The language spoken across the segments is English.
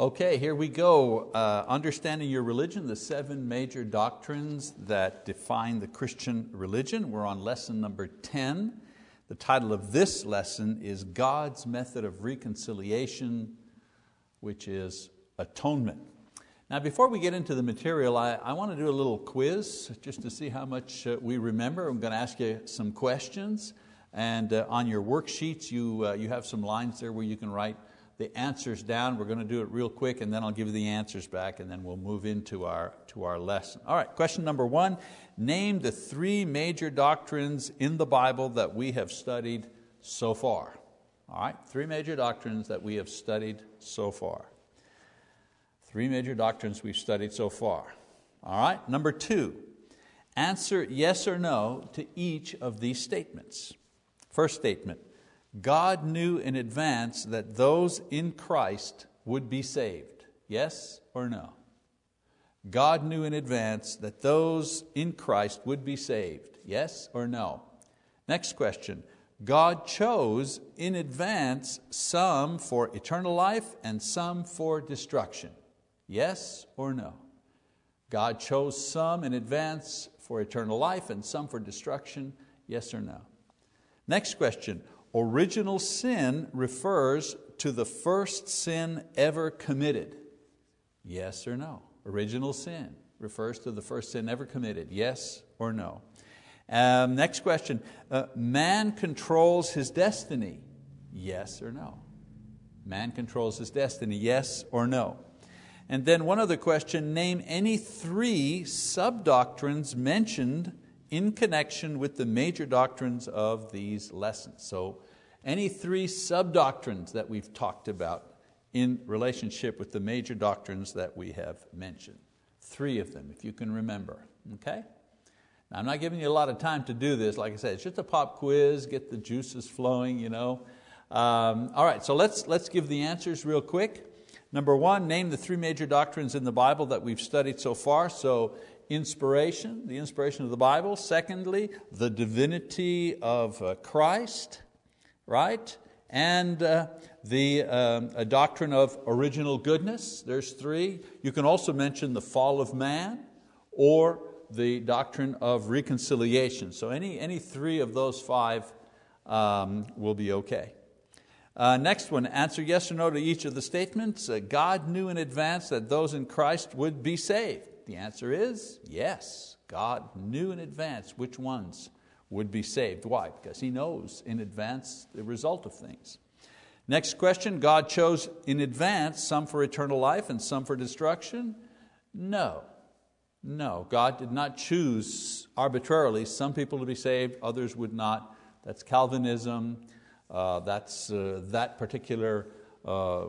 Okay, here we go. Uh, understanding your religion, the seven major doctrines that define the Christian religion. We're on lesson number 10. The title of this lesson is God's Method of Reconciliation, which is atonement. Now, before we get into the material, I, I want to do a little quiz just to see how much uh, we remember. I'm going to ask you some questions. And uh, on your worksheets, you, uh, you have some lines there where you can write the answers down. We're going to do it real quick and then I'll give you the answers back and then we'll move into our, to our lesson. All right, question number one Name the three major doctrines in the Bible that we have studied so far. All right, three major doctrines that we have studied so far. Three major doctrines we've studied so far. All right, number two, answer yes or no to each of these statements. First statement God knew in advance that those in Christ would be saved. Yes or no? God knew in advance that those in Christ would be saved. Yes or no? Next question. God chose in advance some for eternal life and some for destruction. Yes or no? God chose some in advance for eternal life and some for destruction. Yes or no? Next question original sin refers to the first sin ever committed. Yes or no? Original sin refers to the first sin ever committed. Yes or no? Um, next question uh, Man controls his destiny. Yes or no? Man controls his destiny. Yes or no? And then one other question name any three sub doctrines mentioned in connection with the major doctrines of these lessons. So, any three sub doctrines that we've talked about in relationship with the major doctrines that we have mentioned. Three of them, if you can remember. Okay? Now, I'm not giving you a lot of time to do this. Like I said, it's just a pop quiz, get the juices flowing. You know. Um, all right, so let's, let's give the answers real quick. Number one, name the three major doctrines in the Bible that we've studied so far. So, inspiration, the inspiration of the Bible. Secondly, the divinity of uh, Christ, right? And uh, the um, a doctrine of original goodness. There's three. You can also mention the fall of man or the doctrine of reconciliation. So, any, any three of those five um, will be okay. Uh, next one, answer yes or no to each of the statements. Uh, God knew in advance that those in Christ would be saved. The answer is yes. God knew in advance which ones would be saved. Why? Because He knows in advance the result of things. Next question God chose in advance some for eternal life and some for destruction? No. No. God did not choose arbitrarily some people to be saved, others would not. That's Calvinism. Uh, that's uh, that particular uh,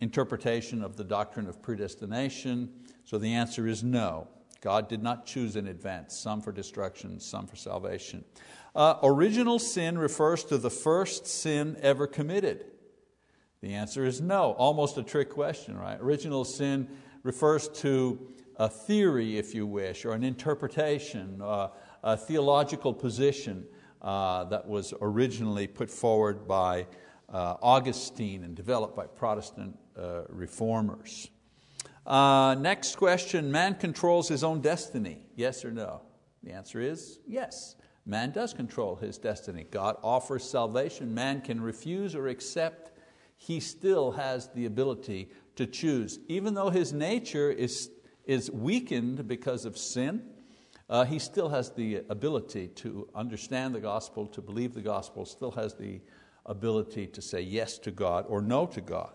interpretation of the doctrine of predestination. So the answer is no. God did not choose in advance, some for destruction, some for salvation. Uh, original sin refers to the first sin ever committed. The answer is no. Almost a trick question, right? Original sin refers to a theory, if you wish, or an interpretation, uh, a theological position uh, that was originally put forward by uh, Augustine and developed by Protestant uh, reformers. Uh, next question Man controls his own destiny, yes or no? The answer is yes. Man does control his destiny. God offers salvation. Man can refuse or accept. He still has the ability to choose. Even though his nature is, is weakened because of sin, uh, he still has the ability to understand the gospel, to believe the gospel, still has the ability to say yes to God or no to God.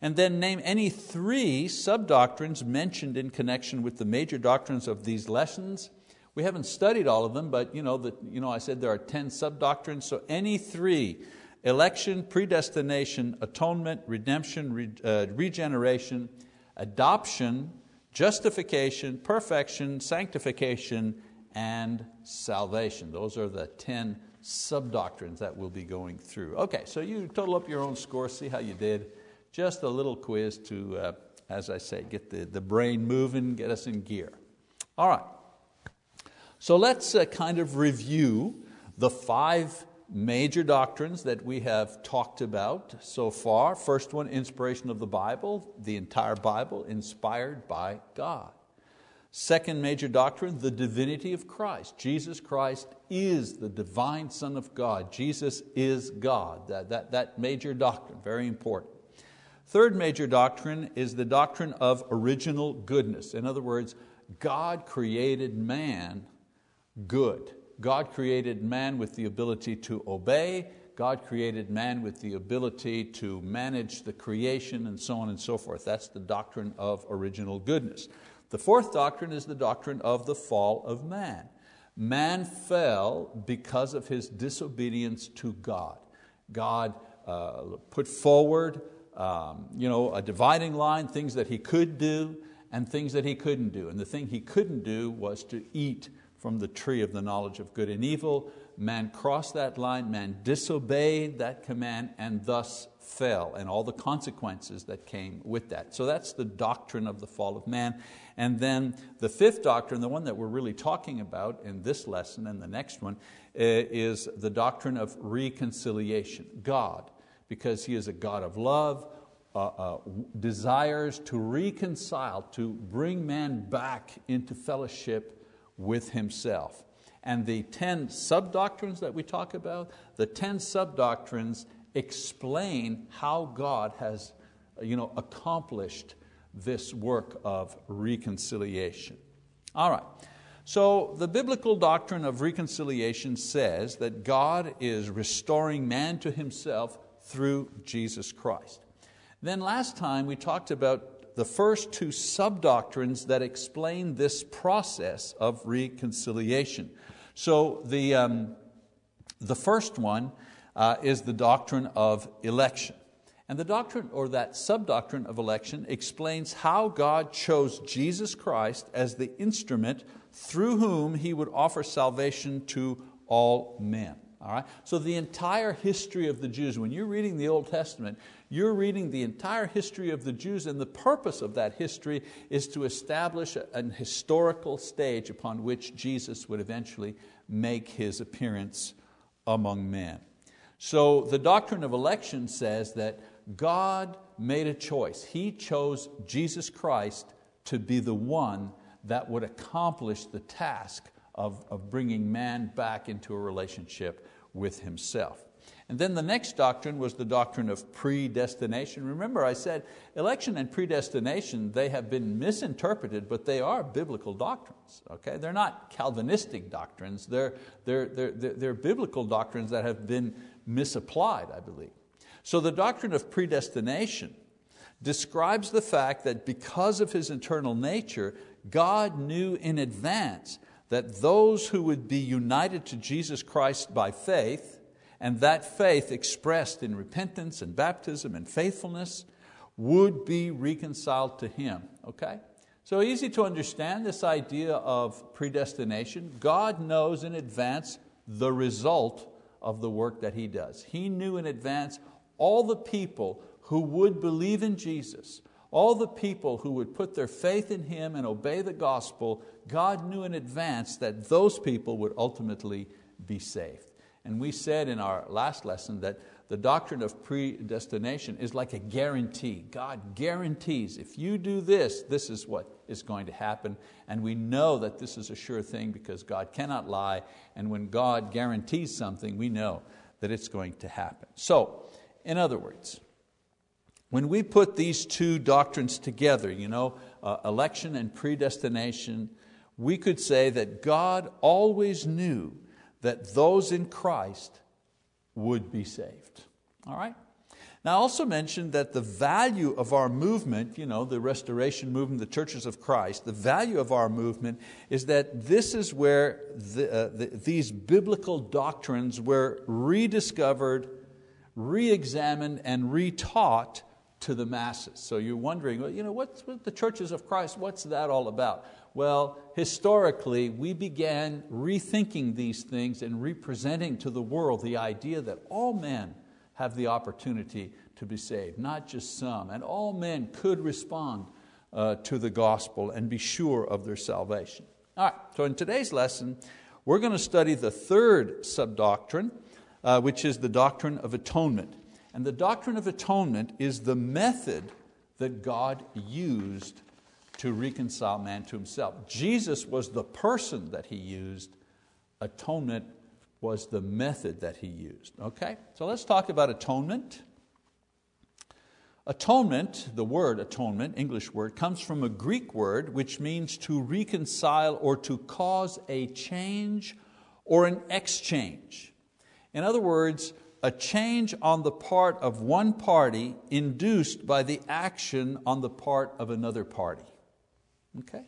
And then name any three sub-doctrines mentioned in connection with the major doctrines of these lessons. We haven't studied all of them, but you know, the, you know, I said there are 10 sub-doctrines, so any three, election, predestination, atonement, redemption, re, uh, regeneration, adoption, justification, perfection, sanctification, and salvation. Those are the 10 sub doctrines that we'll be going through. Okay, so you total up your own score, see how you did. Just a little quiz to, uh, as I say, get the, the brain moving, get us in gear. All right, so let's uh, kind of review the five major doctrines that we have talked about so far. First one, inspiration of the Bible, the entire Bible inspired by God. Second major doctrine, the divinity of Christ. Jesus Christ is the divine Son of God. Jesus is God. That, that, that major doctrine, very important. Third major doctrine is the doctrine of original goodness. In other words, God created man good. God created man with the ability to obey, God created man with the ability to manage the creation and so on and so forth. That's the doctrine of original goodness. The fourth doctrine is the doctrine of the fall of man. Man fell because of his disobedience to God. God uh, put forward um, you know, a dividing line, things that he could do and things that he couldn't do. And the thing he couldn't do was to eat from the tree of the knowledge of good and evil. Man crossed that line, man disobeyed that command, and thus fell, and all the consequences that came with that. So that's the doctrine of the fall of man. And then the fifth doctrine, the one that we're really talking about in this lesson and the next one, eh, is the doctrine of reconciliation. God, because He is a God of love, uh, uh, desires to reconcile, to bring man back into fellowship with himself. And the 10 sub-doctrines that we talk about, the 10 sub-doctrines explain how God has you know, accomplished this work of reconciliation. All right, so the biblical doctrine of reconciliation says that God is restoring man to himself through Jesus Christ. Then last time we talked about the first two sub-doctrines that explain this process of reconciliation. So the, um, the first one uh, is the doctrine of election. And the doctrine, or that sub-doctrine of election, explains how God chose Jesus Christ as the instrument through whom He would offer salvation to all men. All right? So the entire history of the Jews, when you're reading the Old Testament, you're reading the entire history of the Jews, and the purpose of that history is to establish an historical stage upon which Jesus would eventually make his appearance among men. So the doctrine of election says that God made a choice. He chose Jesus Christ to be the one that would accomplish the task of, of bringing man back into a relationship with Himself. And then the next doctrine was the doctrine of predestination. Remember, I said election and predestination, they have been misinterpreted, but they are biblical doctrines. Okay? They're not Calvinistic doctrines, they're, they're, they're, they're biblical doctrines that have been misapplied, I believe. So the doctrine of predestination describes the fact that because of His eternal nature, God knew in advance that those who would be united to Jesus Christ by faith and that faith expressed in repentance and baptism and faithfulness would be reconciled to Him. Okay? So easy to understand this idea of predestination. God knows in advance the result of the work that He does. He knew in advance all the people who would believe in Jesus, all the people who would put their faith in Him and obey the gospel, God knew in advance that those people would ultimately be saved. And we said in our last lesson that the doctrine of predestination is like a guarantee. God guarantees if you do this, this is what is going to happen. And we know that this is a sure thing because God cannot lie. And when God guarantees something, we know that it's going to happen. So, in other words, when we put these two doctrines together, you know, uh, election and predestination, we could say that God always knew that those in Christ would be saved. All right? Now, I also mentioned that the value of our movement, you know, the restoration movement, the churches of Christ, the value of our movement is that this is where the, uh, the, these biblical doctrines were rediscovered, re examined, and retaught to the masses. So you're wondering, well, you know, what's what the churches of Christ, what's that all about? Well, historically, we began rethinking these things and representing to the world the idea that all men have the opportunity to be saved, not just some. And all men could respond uh, to the gospel and be sure of their salvation. All right, so in today's lesson, we're going to study the third subdoctrine, uh, which is the doctrine of atonement. And the doctrine of atonement is the method that God used to reconcile man to himself. Jesus was the person that he used, atonement was the method that he used. Okay? So let's talk about atonement. Atonement, the word atonement, English word, comes from a Greek word which means to reconcile or to cause a change or an exchange. In other words, a change on the part of one party induced by the action on the part of another party. Okay?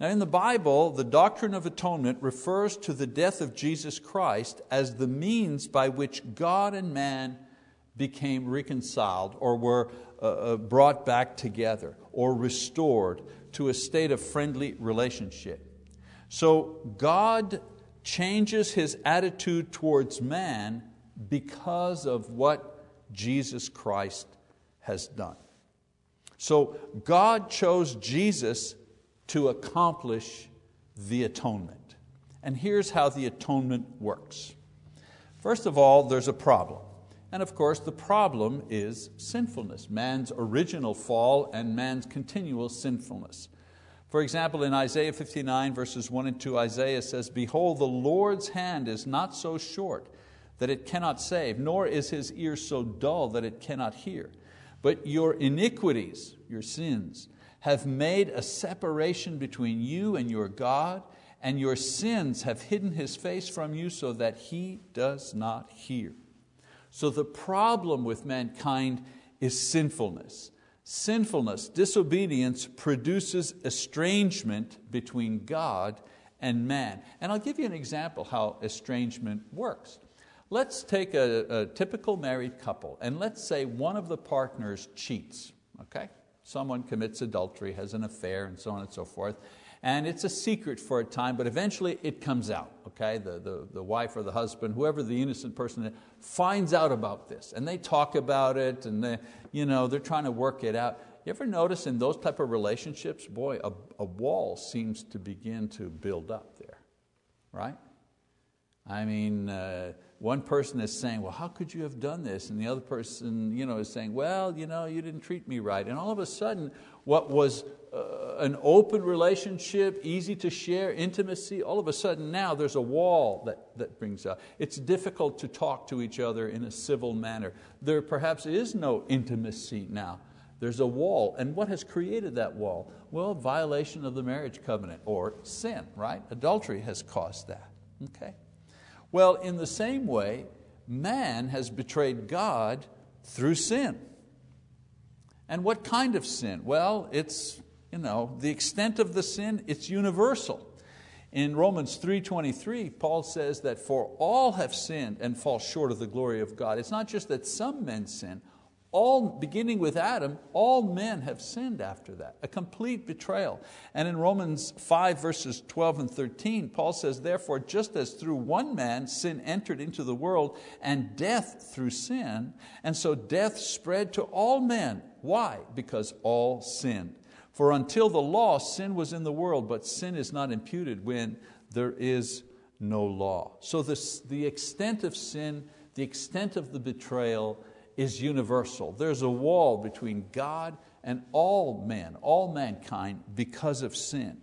Now, in the Bible, the doctrine of atonement refers to the death of Jesus Christ as the means by which God and man became reconciled or were uh, uh, brought back together or restored to a state of friendly relationship. So, God changes his attitude towards man because of what Jesus Christ has done. So God chose Jesus to accomplish the atonement. And here's how the atonement works. First of all, there's a problem. And of course, the problem is sinfulness, man's original fall and man's continual sinfulness. For example, in Isaiah 59, verses 1 and 2, Isaiah says, Behold, the Lord's hand is not so short that it cannot save, nor is his ear so dull that it cannot hear. But your iniquities, your sins, have made a separation between you and your God, and your sins have hidden his face from you so that he does not hear. So the problem with mankind is sinfulness. Sinfulness, disobedience produces estrangement between God and man. And I'll give you an example how estrangement works. Let's take a, a typical married couple, and let's say one of the partners cheats. Okay? Someone commits adultery, has an affair, and so on and so forth and it's a secret for a time, but eventually it comes out. Okay? The, the, the wife or the husband, whoever the innocent person is, finds out about this, and they talk about it, and they, you know, they're trying to work it out. You ever notice in those type of relationships, boy, a, a wall seems to begin to build up there, right? I mean, uh, one person is saying, well, how could you have done this? And the other person you know, is saying, well, you, know, you didn't treat me right. And all of a sudden, what was uh, an open relationship, easy to share, intimacy, all of a sudden now there's a wall that, that brings up. It's difficult to talk to each other in a civil manner. There perhaps is no intimacy now. There's a wall. And what has created that wall? Well, violation of the marriage covenant or sin, right? Adultery has caused that. Okay? Well, in the same way, man has betrayed God through sin. And what kind of sin? Well, it's you know, the extent of the sin, it's universal. In Romans 3:23, Paul says that for all have sinned and fall short of the glory of God. It's not just that some men sin, all beginning with Adam, all men have sinned after that. A complete betrayal. And in Romans 5 verses 12 and 13, Paul says, "Therefore just as through one man sin entered into the world and death through sin, and so death spread to all men. Why? Because all sinned." For until the law, sin was in the world, but sin is not imputed when there is no law. So this, the extent of sin, the extent of the betrayal is universal. There's a wall between God and all men, all mankind, because of sin.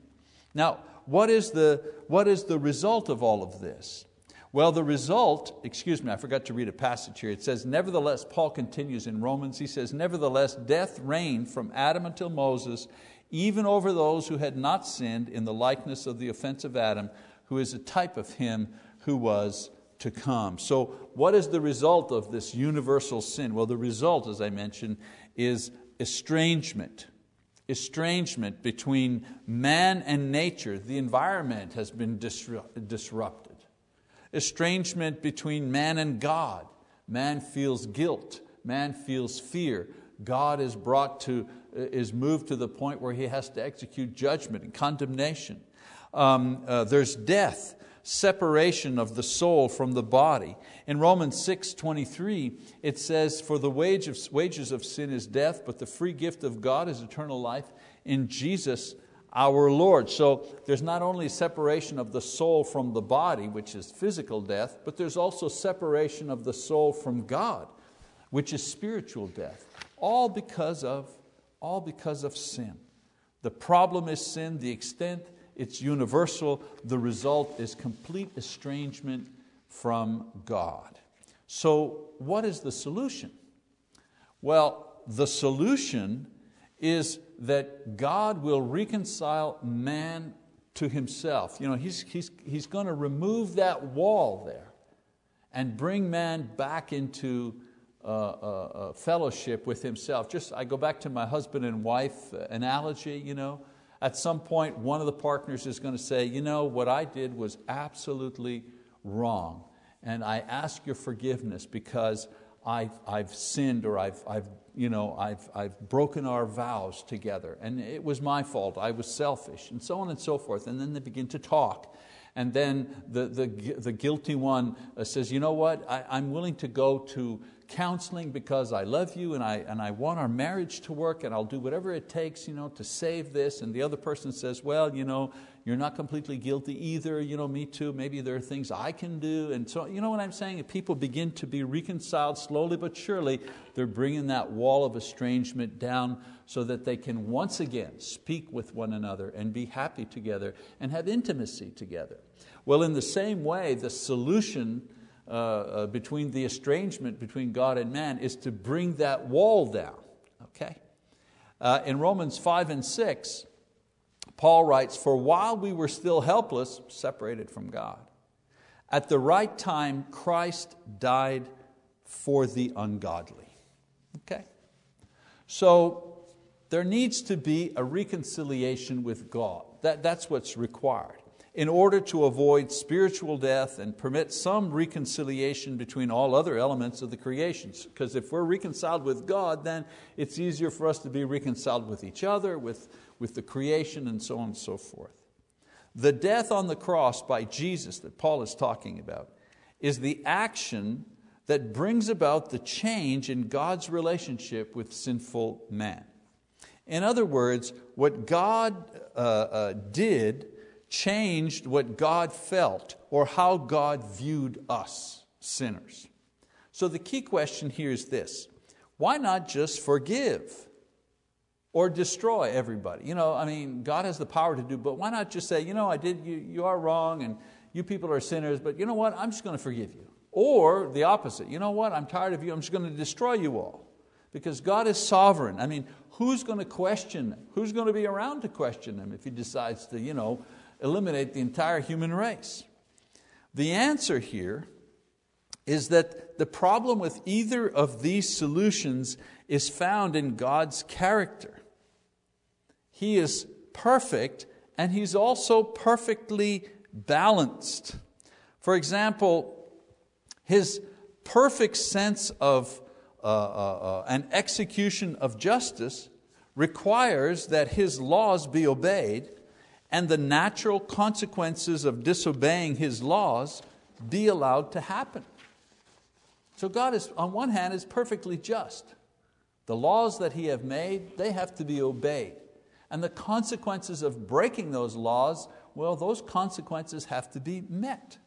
Now, what is the, what is the result of all of this? Well, the result, excuse me, I forgot to read a passage here. It says, Nevertheless, Paul continues in Romans, he says, Nevertheless, death reigned from Adam until Moses, even over those who had not sinned in the likeness of the offense of Adam, who is a type of him who was to come. So, what is the result of this universal sin? Well, the result, as I mentioned, is estrangement. Estrangement between man and nature. The environment has been disrupted estrangement between man and God. Man feels guilt, man feels fear. God is brought to, is moved to the point where he has to execute judgment and condemnation. Um, uh, there's death, separation of the soul from the body. In Romans 6 23, it says, For the wage of, wages of sin is death, but the free gift of God is eternal life in Jesus our Lord. So there's not only separation of the soul from the body, which is physical death, but there's also separation of the soul from God, which is spiritual death. All because of, all because of sin. The problem is sin, the extent it's universal, the result is complete estrangement from God. So, what is the solution? Well, the solution is that God will reconcile man to himself. You know, he's, he's, he's going to remove that wall there and bring man back into uh, uh, uh, fellowship with himself. Just, I go back to my husband and wife analogy, you know. At some point, one of the partners is going to say, you know, what I did was absolutely wrong. And I ask your forgiveness because I've, I've sinned or I've, I've, you know, I've, I've broken our vows together. And it was my fault, I was selfish, and so on and so forth. And then they begin to talk. And then the, the, the guilty one uh, says, You know what? I, I'm willing to go to counseling because I love you and I, and I want our marriage to work and I'll do whatever it takes you know, to save this. And the other person says, Well, you know, you're not completely guilty either, you know, me too, maybe there are things I can do. And so, you know what I'm saying? If people begin to be reconciled slowly but surely, they're bringing that wall of estrangement down so that they can once again speak with one another and be happy together and have intimacy together. Well, in the same way, the solution uh, uh, between the estrangement between God and man is to bring that wall down. Okay? Uh, in Romans 5 and 6, Paul writes, For while we were still helpless, separated from God, at the right time Christ died for the ungodly. Okay? So there needs to be a reconciliation with God. That, that's what's required in order to avoid spiritual death and permit some reconciliation between all other elements of the creations. Because if we're reconciled with God, then it's easier for us to be reconciled with each other, with, with the creation, and so on and so forth. The death on the cross by Jesus that Paul is talking about is the action that brings about the change in God's relationship with sinful man. In other words, what God uh, uh, did changed what God felt or how God viewed us, sinners. So the key question here is this why not just forgive or destroy everybody? You know, I mean, God has the power to do, but why not just say, you know, I did, you, you are wrong and you people are sinners, but you know what, I'm just going to forgive you. Or the opposite, you know what, I'm tired of you, I'm just going to destroy you all. Because God is sovereign. I mean, who's going to question? Who's going to be around to question him if he decides to, you know, eliminate the entire human race? The answer here is that the problem with either of these solutions is found in God's character. He is perfect and He's also perfectly balanced. For example, His perfect sense of uh, uh, uh, an execution of justice requires that His laws be obeyed and the natural consequences of disobeying His laws be allowed to happen. So God is, on one hand, is perfectly just. The laws that He have made, they have to be obeyed. And the consequences of breaking those laws, well, those consequences have to be met.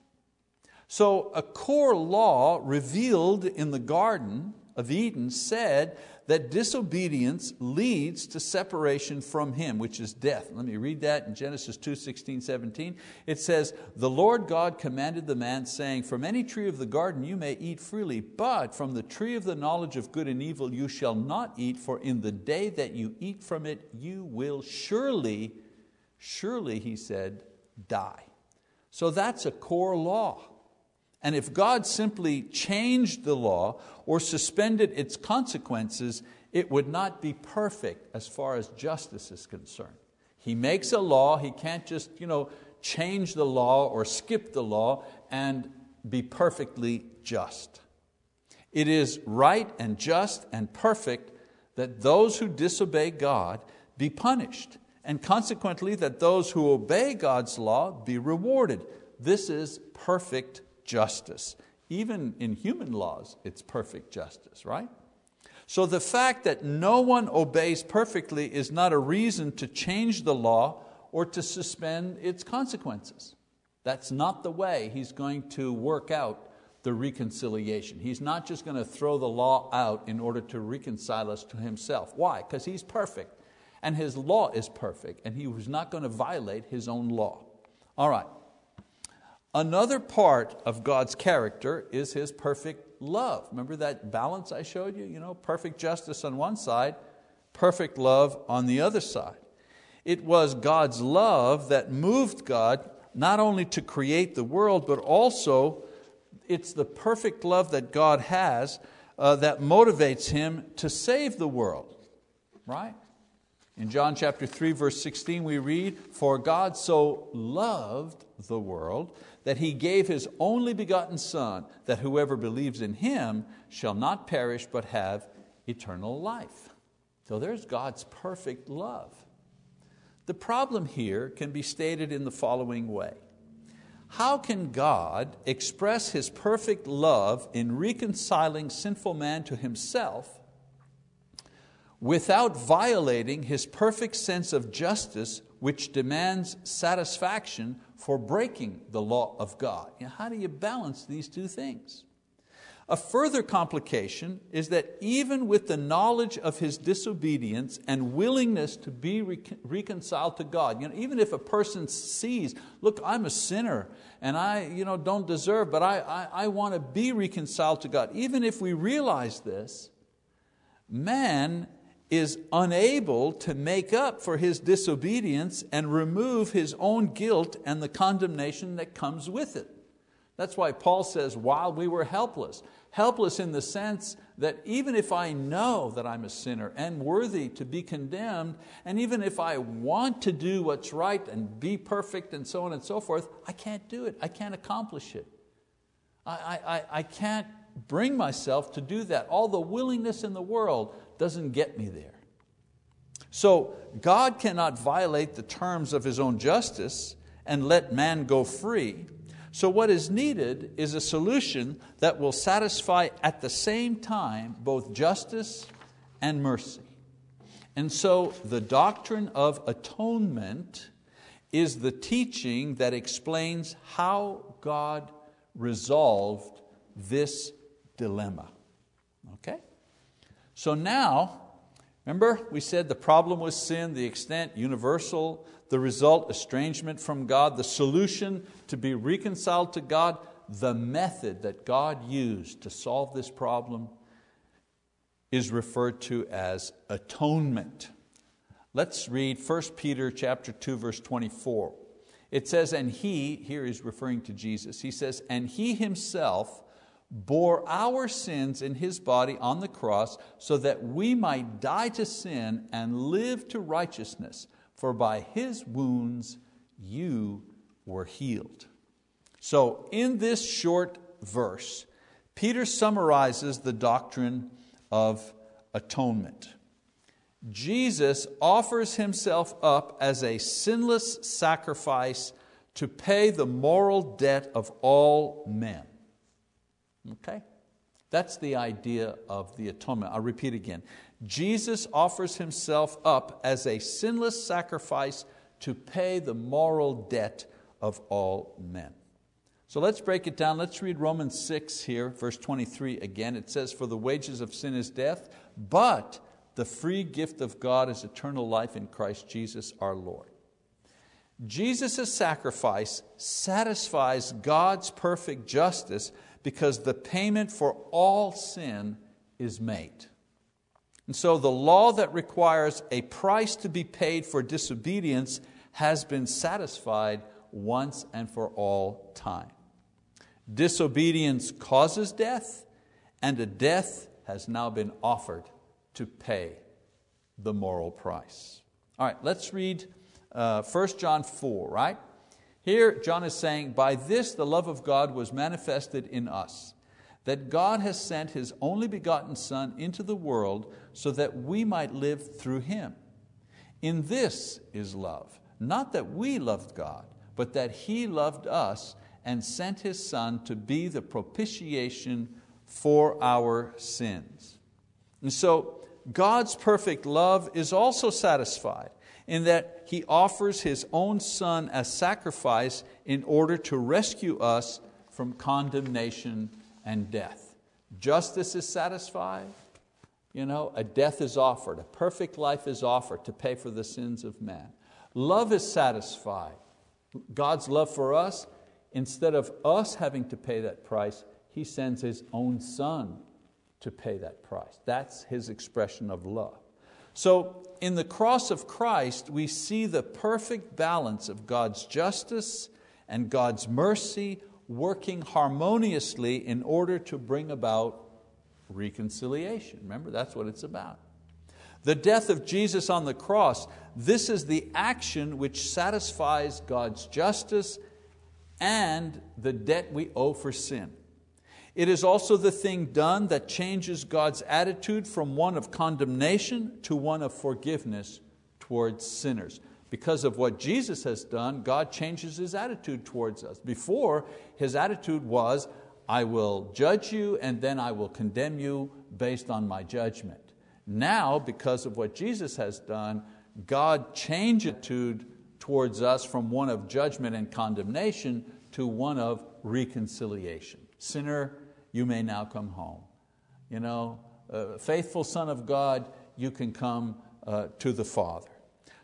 So a core law revealed in the Garden of Eden said that disobedience leads to separation from Him, which is death. Let me read that in Genesis 2 16, 17. It says, The Lord God commanded the man, saying, From any tree of the garden you may eat freely, but from the tree of the knowledge of good and evil you shall not eat, for in the day that you eat from it, you will surely, surely, He said, die. So that's a core law. And if God simply changed the law or suspended its consequences, it would not be perfect as far as justice is concerned. He makes a law, he can't just you know, change the law or skip the law and be perfectly just. It is right and just and perfect that those who disobey God be punished, and consequently that those who obey God's law be rewarded. This is perfect justice. Even in human laws, it's perfect justice, right? So the fact that no one obeys perfectly is not a reason to change the law or to suspend its consequences. That's not the way He's going to work out the reconciliation. He's not just going to throw the law out in order to reconcile us to Himself. Why? Because He's perfect, and His law is perfect, and He was not going to violate His own law. All right. Another part of God's character is His perfect love. Remember that balance I showed you? You know, perfect justice on one side, perfect love on the other side. It was God's love that moved God not only to create the world, but also it's the perfect love that God has uh, that motivates Him to save the world. Right? In John chapter 3, verse 16, we read, For God so loved the world that He gave His only begotten Son, that whoever believes in Him shall not perish but have eternal life. So there's God's perfect love. The problem here can be stated in the following way How can God express His perfect love in reconciling sinful man to Himself without violating His perfect sense of justice, which demands satisfaction for breaking the law of God? How do you balance these two things? A further complication is that even with the knowledge of his disobedience and willingness to be reconciled to God, you know, even if a person sees, look, I'm a sinner and I you know, don't deserve, but I, I, I want to be reconciled to God, even if we realize this, man is unable to make up for his disobedience and remove his own guilt and the condemnation that comes with it. That's why Paul says, while we were helpless, helpless in the sense that even if I know that I'm a sinner and worthy to be condemned, and even if I want to do what's right and be perfect and so on and so forth, I can't do it. I can't accomplish it. I, I, I can't bring myself to do that. All the willingness in the world doesn't get me there. So God cannot violate the terms of His own justice and let man go free so, what is needed is a solution that will satisfy at the same time both justice and mercy. And so, the doctrine of atonement is the teaching that explains how God resolved this dilemma. So now, remember we said the problem was sin, the extent universal, the result, estrangement from God. The solution, to be reconciled to God. The method that God used to solve this problem is referred to as atonement. Let's read 1 Peter chapter 2, verse 24. It says, and he, here is referring to Jesus, he says, and he himself bore our sins in his body on the cross so that we might die to sin and live to righteousness for by his wounds you were healed. So, in this short verse, Peter summarizes the doctrine of atonement. Jesus offers himself up as a sinless sacrifice to pay the moral debt of all men. Okay? That's the idea of the atonement. I'll repeat again. Jesus offers himself up as a sinless sacrifice to pay the moral debt of all men. So let's break it down. Let's read Romans 6 here, verse 23 again. It says, For the wages of sin is death, but the free gift of God is eternal life in Christ Jesus our Lord. Jesus' sacrifice satisfies God's perfect justice because the payment for all sin is made. And so the law that requires a price to be paid for disobedience has been satisfied once and for all time. Disobedience causes death, and a death has now been offered to pay the moral price. All right, let's read uh, 1 John 4, right? Here, John is saying, By this the love of God was manifested in us that God has sent His only begotten Son into the world so that we might live through Him. In this is love, not that we loved God, but that He loved us and sent His Son to be the propitiation for our sins. And so, God's perfect love is also satisfied in that He offers His own Son as sacrifice in order to rescue us from condemnation and death. Justice is satisfied, you know, a death is offered, a perfect life is offered to pay for the sins of man. Love is satisfied. God's love for us, instead of us having to pay that price, He sends His own Son to pay that price. That's His expression of love. So, in the cross of Christ, we see the perfect balance of God's justice and God's mercy working harmoniously in order to bring about reconciliation. Remember, that's what it's about. The death of Jesus on the cross, this is the action which satisfies God's justice and the debt we owe for sin. It is also the thing done that changes God's attitude from one of condemnation to one of forgiveness towards sinners. Because of what Jesus has done, God changes His attitude towards us. Before, His attitude was, I will judge you and then I will condemn you based on my judgment. Now, because of what Jesus has done, God changed attitude towards us from one of judgment and condemnation to one of reconciliation. Sinner, you may now come home. You know, uh, faithful Son of God, you can come uh, to the Father.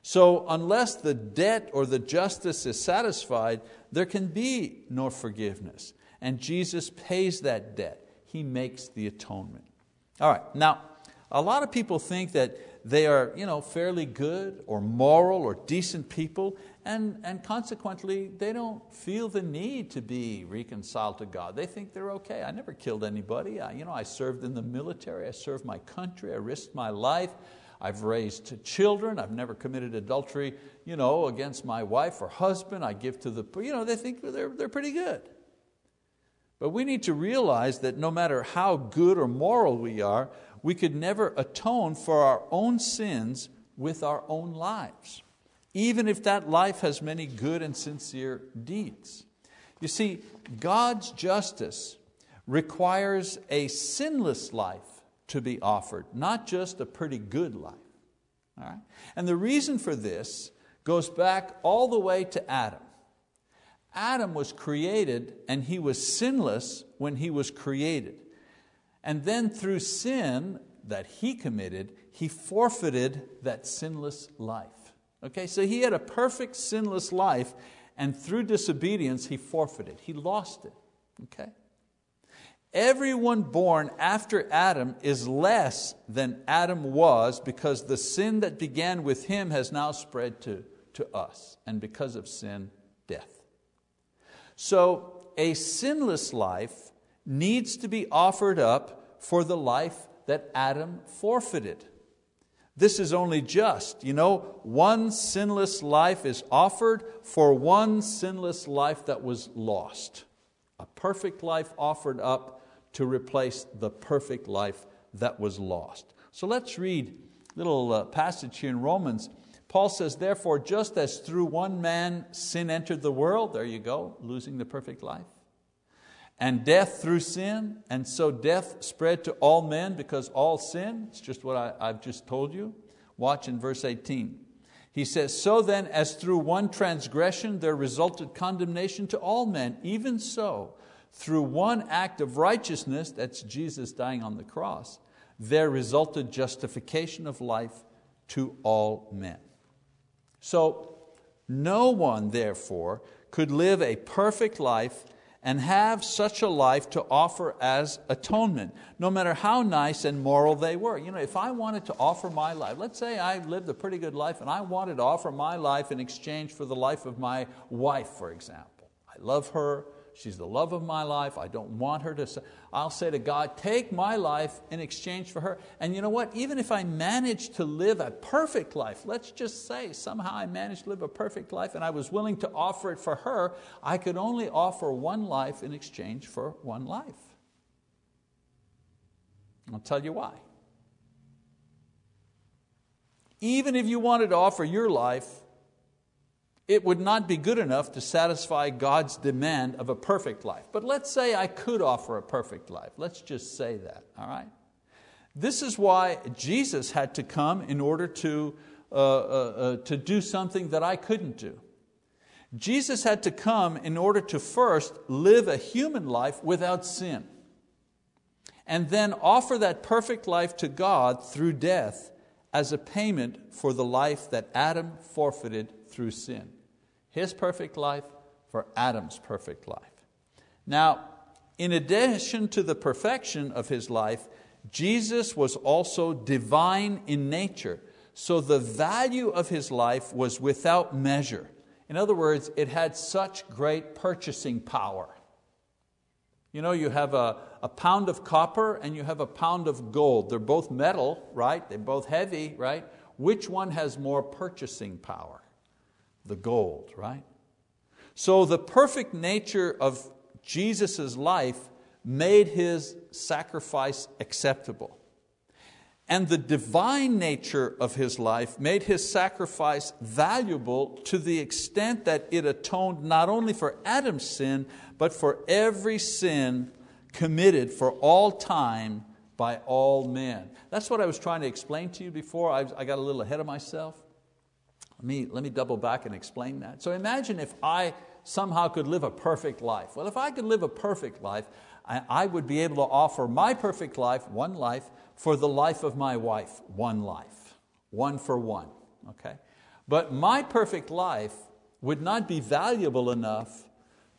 So, unless the debt or the justice is satisfied, there can be no forgiveness and Jesus pays that debt. He makes the atonement. All right, now, a lot of people think that they are you know, fairly good or moral or decent people, and, and consequently, they don't feel the need to be reconciled to God. They think they're okay. I never killed anybody. I, you know, I served in the military, I served my country, I risked my life. I've raised children, I've never committed adultery you know, against my wife or husband. I give to the, you know, they think they're, they're pretty good. But we need to realize that no matter how good or moral we are, we could never atone for our own sins with our own lives, even if that life has many good and sincere deeds. You see, God's justice requires a sinless life to be offered, not just a pretty good life. All right? And the reason for this goes back all the way to Adam. Adam was created and he was sinless when he was created. And then through sin that he committed, he forfeited that sinless life. Okay, so he had a perfect sinless life, and through disobedience, he forfeited. He lost it. Okay? Everyone born after Adam is less than Adam was because the sin that began with him has now spread to, to us. And because of sin, death. So a sinless life needs to be offered up for the life that Adam forfeited. This is only just. You know, one sinless life is offered for one sinless life that was lost. A perfect life offered up to replace the perfect life that was lost. So let's read a little uh, passage here in Romans Paul says, therefore, just as through one man sin entered the world, there you go, losing the perfect life, and death through sin, and so death spread to all men because all sin, it's just what I, I've just told you. Watch in verse 18. He says, So then, as through one transgression there resulted condemnation to all men, even so, through one act of righteousness, that's Jesus dying on the cross, there resulted justification of life to all men. So, no one, therefore, could live a perfect life and have such a life to offer as atonement, no matter how nice and moral they were. You know, if I wanted to offer my life, let's say I lived a pretty good life and I wanted to offer my life in exchange for the life of my wife, for example. I love her, She's the love of my life. I don't want her to. I'll say to God, take my life in exchange for her. And you know what? Even if I manage to live a perfect life, let's just say somehow I managed to live a perfect life and I was willing to offer it for her, I could only offer one life in exchange for one life. I'll tell you why. Even if you wanted to offer your life it would not be good enough to satisfy God's demand of a perfect life. But let's say I could offer a perfect life. Let's just say that, all right? This is why Jesus had to come in order to uh, uh, uh, to do something that I couldn't do. Jesus had to come in order to first live a human life without sin, and then offer that perfect life to God through death as a payment for the life that Adam forfeited through sin. His perfect life for Adam's perfect life. Now, in addition to the perfection of his life, Jesus was also divine in nature, so the value of his life was without measure. In other words, it had such great purchasing power. You know, you have a, a pound of copper and you have a pound of gold. They're both metal, right? They're both heavy, right? Which one has more purchasing power? The gold, right? So the perfect nature of Jesus' life made His sacrifice acceptable. And the divine nature of His life made His sacrifice valuable to the extent that it atoned not only for Adam's sin, but for every sin committed for all time by all men. That's what I was trying to explain to you before. I, got a little ahead of myself. Let me, let me double back and explain that. So imagine if I somehow could live a perfect life. Well, if I could live a perfect life, I, I would be able to offer my perfect life, one life, for the life of my wife, one life, one for one. Okay? But my perfect life would not be valuable enough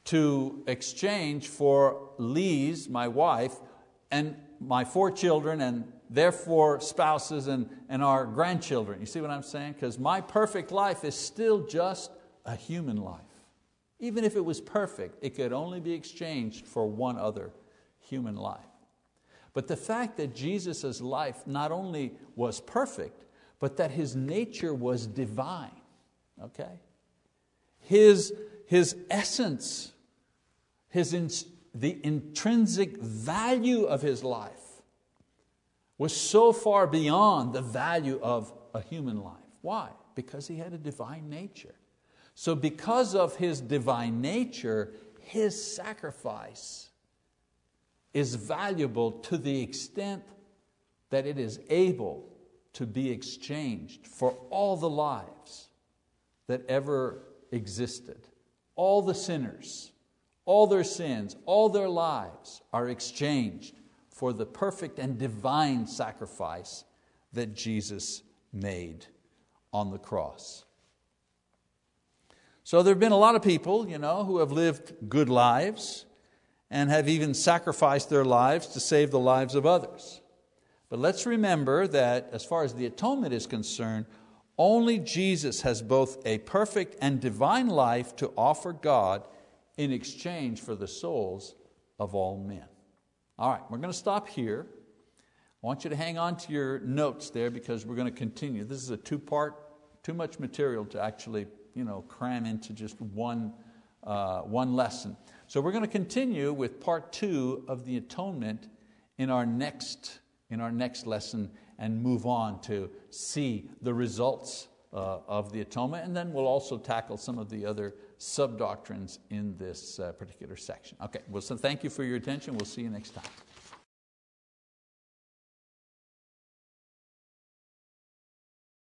to exchange for Lee's, my wife, and my four children and their four spouses and, and our grandchildren. You see what I'm saying? Because my perfect life is still just a human life. Even if it was perfect, it could only be exchanged for one other human life. But the fact that Jesus' life not only was perfect, but that His nature was divine, okay? His, his essence his in, the intrinsic value of his life was so far beyond the value of a human life. Why? Because he had a divine nature. So, because of his divine nature, his sacrifice is valuable to the extent that it is able to be exchanged for all the lives that ever existed, all the sinners all their sins, all their lives are exchanged for the perfect and divine sacrifice that Jesus made on the cross. So there have been a lot of people you know, who have lived good lives and have even sacrificed their lives to save the lives of others. But let's remember that as far as the atonement is concerned, only Jesus has both a perfect and divine life to offer God in exchange for the souls of all men. All right, we're going to stop here. I want you to hang on to your notes there because we're going to continue. This is a two part, too much material to actually you know, cram into just one, uh, one lesson. So we're going to continue with part two of the atonement in our next, in our next lesson and move on to see the results uh, of the atonement. And then we'll also tackle some of the other sub doctrines in this uh, particular section. Okay, well, so thank you for your attention. We'll see you next time.